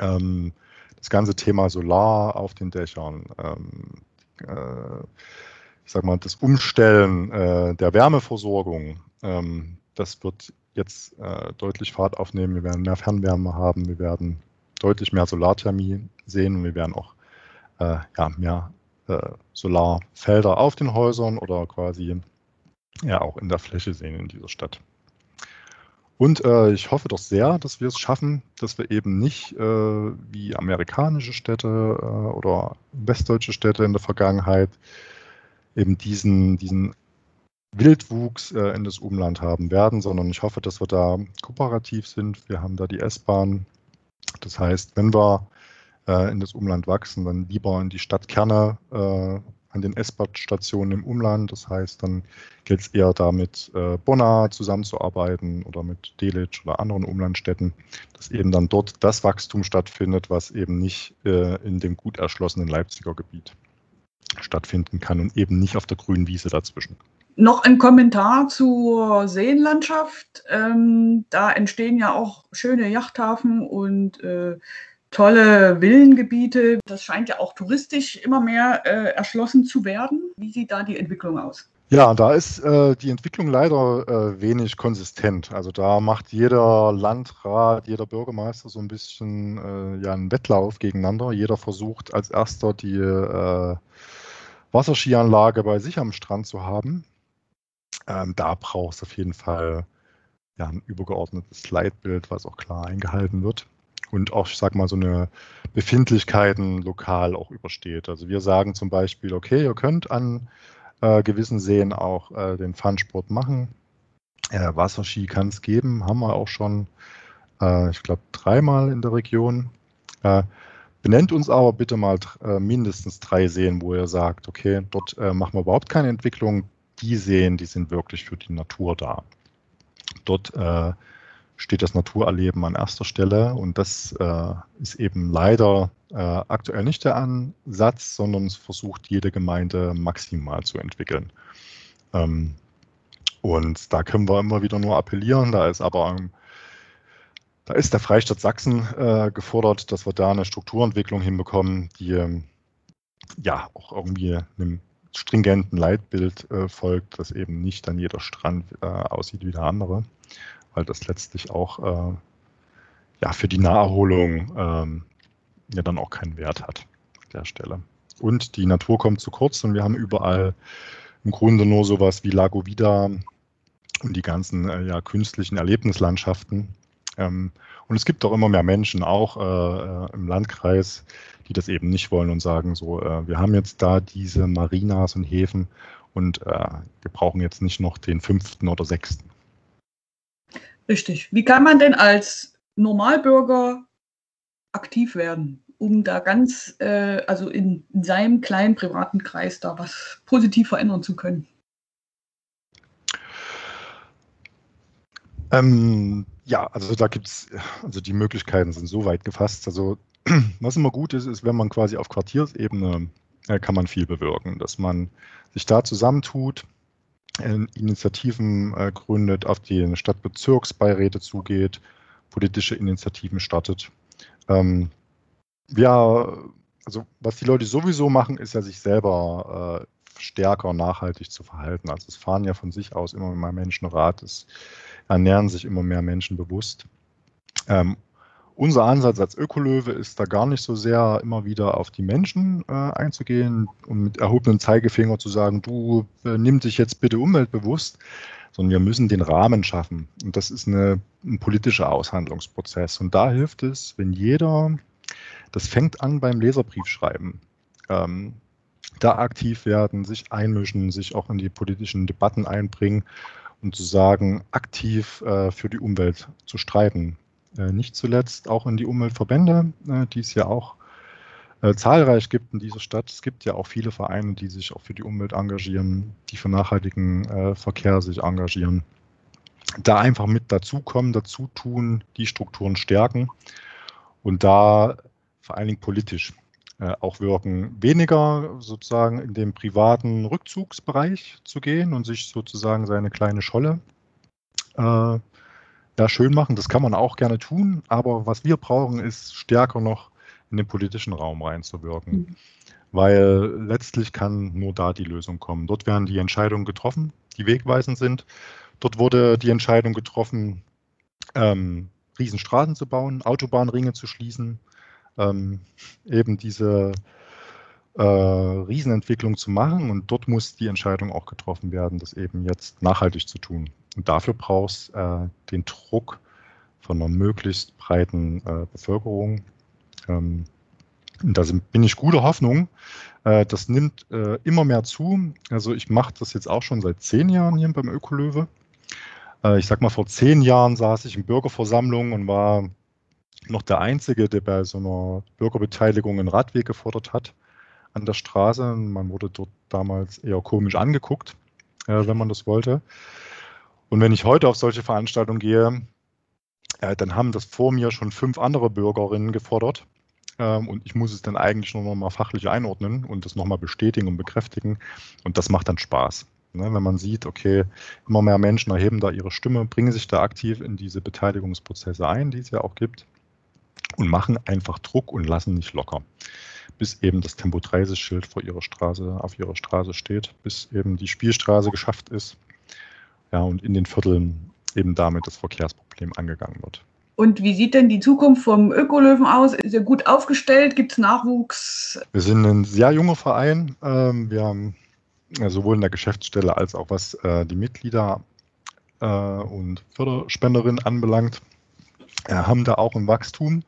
Ähm, das ganze Thema Solar auf den Dächern, ähm, äh, ich sage mal, das Umstellen äh, der Wärmeversorgung, ähm, das wird jetzt äh, deutlich Fahrt aufnehmen. Wir werden mehr Fernwärme haben, wir werden deutlich mehr Solarthermie sehen und wir werden auch äh, ja, mehr äh, Solarfelder auf den Häusern oder quasi ja auch in der Fläche sehen in dieser Stadt. Und äh, ich hoffe doch sehr, dass wir es schaffen, dass wir eben nicht äh, wie amerikanische Städte äh, oder westdeutsche Städte in der Vergangenheit eben diesen, diesen Wildwuchs äh, in das Umland haben werden, sondern ich hoffe, dass wir da kooperativ sind. Wir haben da die S-Bahn. Das heißt, wenn wir äh, in das Umland wachsen, dann lieber in die Stadtkerne äh, an den S-Bahn-Stationen im Umland. Das heißt, dann gilt es eher da mit äh, Bonn zusammenzuarbeiten oder mit Delitzsch oder anderen Umlandstädten, dass eben dann dort das Wachstum stattfindet, was eben nicht äh, in dem gut erschlossenen Leipziger Gebiet stattfinden kann und eben nicht auf der grünen Wiese dazwischen. Noch ein Kommentar zur Seenlandschaft. Ähm, da entstehen ja auch schöne Yachthafen und äh, tolle Villengebiete. Das scheint ja auch touristisch immer mehr äh, erschlossen zu werden. Wie sieht da die Entwicklung aus? Ja, da ist äh, die Entwicklung leider äh, wenig konsistent. Also da macht jeder Landrat, jeder Bürgermeister so ein bisschen äh, ja, einen Wettlauf gegeneinander. Jeder versucht als erster die äh, Wasserskianlage bei sich am Strand zu haben. Ähm, da braucht es auf jeden Fall ja, ein übergeordnetes Leitbild, was auch klar eingehalten wird und auch, ich sag mal, so eine Befindlichkeiten lokal auch übersteht. Also wir sagen zum Beispiel, okay, ihr könnt an äh, gewissen Seen auch äh, den Funsport machen. Äh, Wasserski kann es geben, haben wir auch schon, äh, ich glaube, dreimal in der Region. Äh, Benennt uns aber bitte mal äh, mindestens drei Seen, wo ihr sagt, okay, dort machen wir überhaupt keine Entwicklung. Die Seen, die sind wirklich für die Natur da. Dort steht das Naturerleben an erster Stelle und das äh, ist eben leider äh, aktuell nicht der Ansatz, sondern es versucht jede Gemeinde maximal zu entwickeln. Ähm, und da können wir immer wieder nur appellieren, da ist aber ähm, da ist der Freistaat Sachsen äh, gefordert, dass wir da eine Strukturentwicklung hinbekommen, die ähm, ja auch irgendwie einem stringenten Leitbild äh, folgt, dass eben nicht dann jeder Strand äh, aussieht wie der andere weil das letztlich auch äh, ja, für die Naherholung ähm, ja dann auch keinen Wert hat an der Stelle. Und die Natur kommt zu kurz und wir haben überall im Grunde nur sowas wie Lago Vida und die ganzen äh, ja, künstlichen Erlebnislandschaften. Ähm, und es gibt auch immer mehr Menschen, auch äh, im Landkreis, die das eben nicht wollen und sagen, so, äh, wir haben jetzt da diese Marinas und Häfen und äh, wir brauchen jetzt nicht noch den fünften oder sechsten. Richtig. Wie kann man denn als Normalbürger aktiv werden, um da ganz, äh, also in, in seinem kleinen privaten Kreis da was positiv verändern zu können? Ähm, ja, also da gibt es, also die Möglichkeiten sind so weit gefasst. Also *clears throat* was immer gut ist, ist, wenn man quasi auf Quartiersebene äh, kann man viel bewirken, dass man sich da zusammentut, Initiativen äh, gründet, auf die Stadtbezirksbeiräte zugeht, politische Initiativen startet. Ähm, ja, also was die Leute sowieso machen, ist ja sich selber äh, stärker nachhaltig zu verhalten. Also es fahren ja von sich aus immer mehr Menschen Rad, es ernähren sich immer mehr Menschen bewusst. Ähm, unser Ansatz als Ökolöwe ist da gar nicht so sehr immer wieder auf die Menschen äh, einzugehen und mit erhobenem Zeigefinger zu sagen, du äh, nimm dich jetzt bitte umweltbewusst, sondern wir müssen den Rahmen schaffen. Und das ist eine, ein politischer Aushandlungsprozess. Und da hilft es, wenn jeder, das fängt an beim Leserbriefschreiben, ähm, da aktiv werden, sich einmischen, sich auch in die politischen Debatten einbringen und zu sagen, aktiv äh, für die Umwelt zu streiten nicht zuletzt auch in die Umweltverbände, äh, die es ja auch äh, zahlreich gibt in dieser Stadt. Es gibt ja auch viele Vereine, die sich auch für die Umwelt engagieren, die für nachhaltigen Verkehr sich engagieren. Da einfach mit dazukommen, dazu tun, die Strukturen stärken und da vor allen Dingen politisch auch wirken, weniger sozusagen in den privaten Rückzugsbereich zu gehen und sich sozusagen seine kleine Scholle äh, ja, schön machen. Das kann man auch gerne tun, aber was wir brauchen, ist stärker noch in den politischen Raum reinzuwirken. Mhm. Weil letztlich kann nur da die Lösung kommen. Dort werden die Entscheidungen getroffen, die wegweisend sind. Dort wurde die Entscheidung getroffen, ähm, Riesenstraßen zu bauen, Autobahnringe zu schließen, ähm, eben diese äh, Riesenentwicklung zu machen. Und dort muss die Entscheidung auch getroffen werden, das eben jetzt nachhaltig zu tun. Und dafür brauchst äh, den Druck von einer möglichst breiten äh, Bevölkerung. Ähm, da bin ich guter Hoffnung. Äh, das nimmt äh, immer mehr zu. Also ich mache das jetzt auch schon seit zehn Jahren hier beim Ökolöwe. Äh, ich sag mal, vor zehn Jahren saß ich in Bürgerversammlungen und war noch der Einzige, der bei so einer Bürgerbeteiligung einen Radweg gefordert hat an der Straße. Man wurde dort damals eher komisch angeguckt, äh, wenn man das wollte. Und wenn ich heute auf solche Veranstaltungen gehe, äh, dann haben das vor mir schon fünf andere Bürgerinnen gefordert. Ähm, und ich muss es dann eigentlich nur noch mal fachlich einordnen und das nochmal bestätigen und bekräftigen. Und das macht dann Spaß. Ne? Wenn man sieht, okay, immer mehr Menschen erheben da ihre Stimme, bringen sich da aktiv in diese Beteiligungsprozesse ein, die es ja auch gibt, und machen einfach Druck und lassen nicht locker. Bis eben das Tempo 30 Schild vor ihrer Straße, auf ihrer Straße steht, bis eben die Spielstraße geschafft ist ja, und in den Vierteln eben damit das Verkehrsproblem angegangen wird. Und wie sieht denn die Zukunft vom Ökolöwen aus? Ist er gut aufgestellt? Gibt es Nachwuchs? Wir sind ein sehr junger Verein. Ähm, wir haben sowohl in der Geschäftsstelle als auch was äh, die Mitglieder äh, und Förderspenderinnen anbelangt, äh, haben da auch ein Wachstum.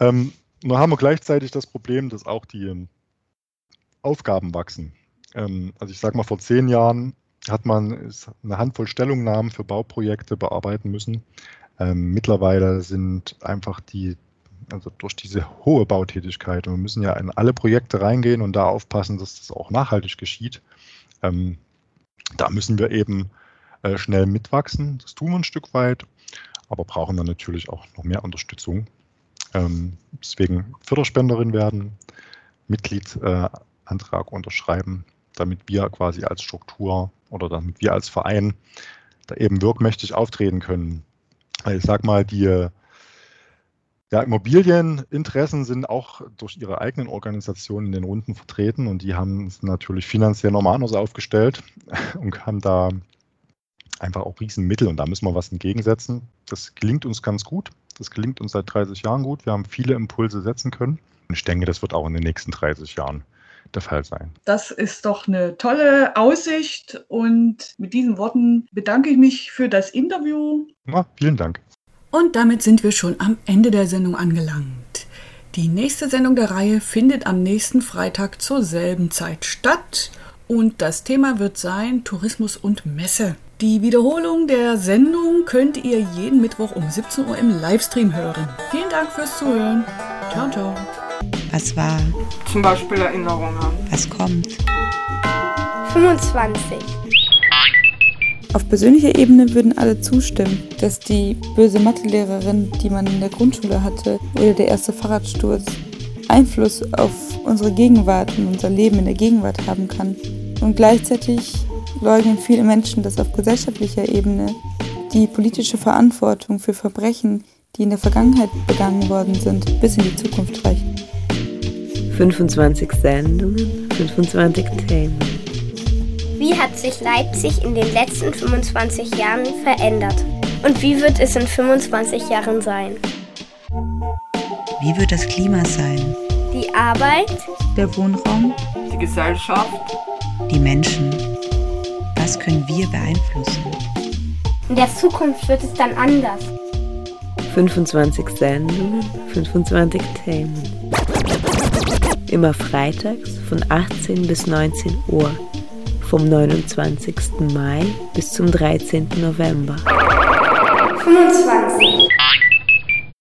Ähm, nur haben wir gleichzeitig das Problem, dass auch die Aufgaben wachsen. Ähm, also ich sage mal, vor zehn Jahren hat man eine Handvoll Stellungnahmen für Bauprojekte bearbeiten müssen. Ähm, mittlerweile sind einfach die Also durch diese hohe Bautätigkeit. Und wir müssen ja in alle Projekte reingehen und da aufpassen, dass das auch nachhaltig geschieht. Ähm, da müssen wir eben äh, schnell mitwachsen. Das tun wir ein Stück weit, aber brauchen dann natürlich auch noch mehr Unterstützung. Ähm, deswegen Förderspenderin werden, Mitgliedsantrag äh, unterschreiben, damit wir quasi als Struktur oder damit wir als Verein da eben wirkmächtig auftreten können. Ich sag mal, die ja, Immobilieninteressen sind auch durch ihre eigenen Organisationen in den Runden vertreten und die haben es natürlich finanziell normal anders aufgestellt *laughs* und haben da einfach auch Riesenmittel und da müssen wir was entgegensetzen. Das gelingt uns ganz gut. Das gelingt uns seit 30 Jahren gut. Wir haben viele Impulse setzen können. Und ich denke, das wird auch in den nächsten 30 Jahren der Fall sein. Das ist doch eine tolle Aussicht und mit diesen Worten bedanke ich mich für das Interview. Ja, vielen Dank. Und damit sind wir schon am Ende der Sendung angelangt. Die nächste Sendung der Reihe findet am nächsten Freitag zur selben Zeit statt und das Thema wird sein Tourismus und Messe. Die Wiederholung der Sendung könnt ihr jeden Mittwoch um 17 Uhr im Livestream hören. Vielen Dank fürs Zuhören. Ciao, ciao. Was war? Zum Beispiel Erinnerungen. Was kommt? 25. Auf persönlicher Ebene würden alle zustimmen, dass die böse Mathelehrerin, die man in der Grundschule hatte, oder der erste Fahrradsturz Einfluss auf unsere Gegenwart und unser Leben in der Gegenwart haben kann. Und gleichzeitig leugnen viele Menschen, dass auf gesellschaftlicher Ebene die politische Verantwortung für Verbrechen, die in der Vergangenheit begangen worden sind, bis in die Zukunft reicht. 25 Sendungen, 25 Themen. Wie hat sich Leipzig in den letzten 25 Jahren verändert? Und wie wird es in 25 Jahren sein? Wie wird das Klima sein? Die Arbeit, der Wohnraum, die Gesellschaft, die Menschen. Was können wir beeinflussen? In der Zukunft wird es dann anders. 25 Sendungen, 25 Themen. Immer freitags von 18 bis 19 Uhr. Vom 29. Mai bis zum 13. November. 25.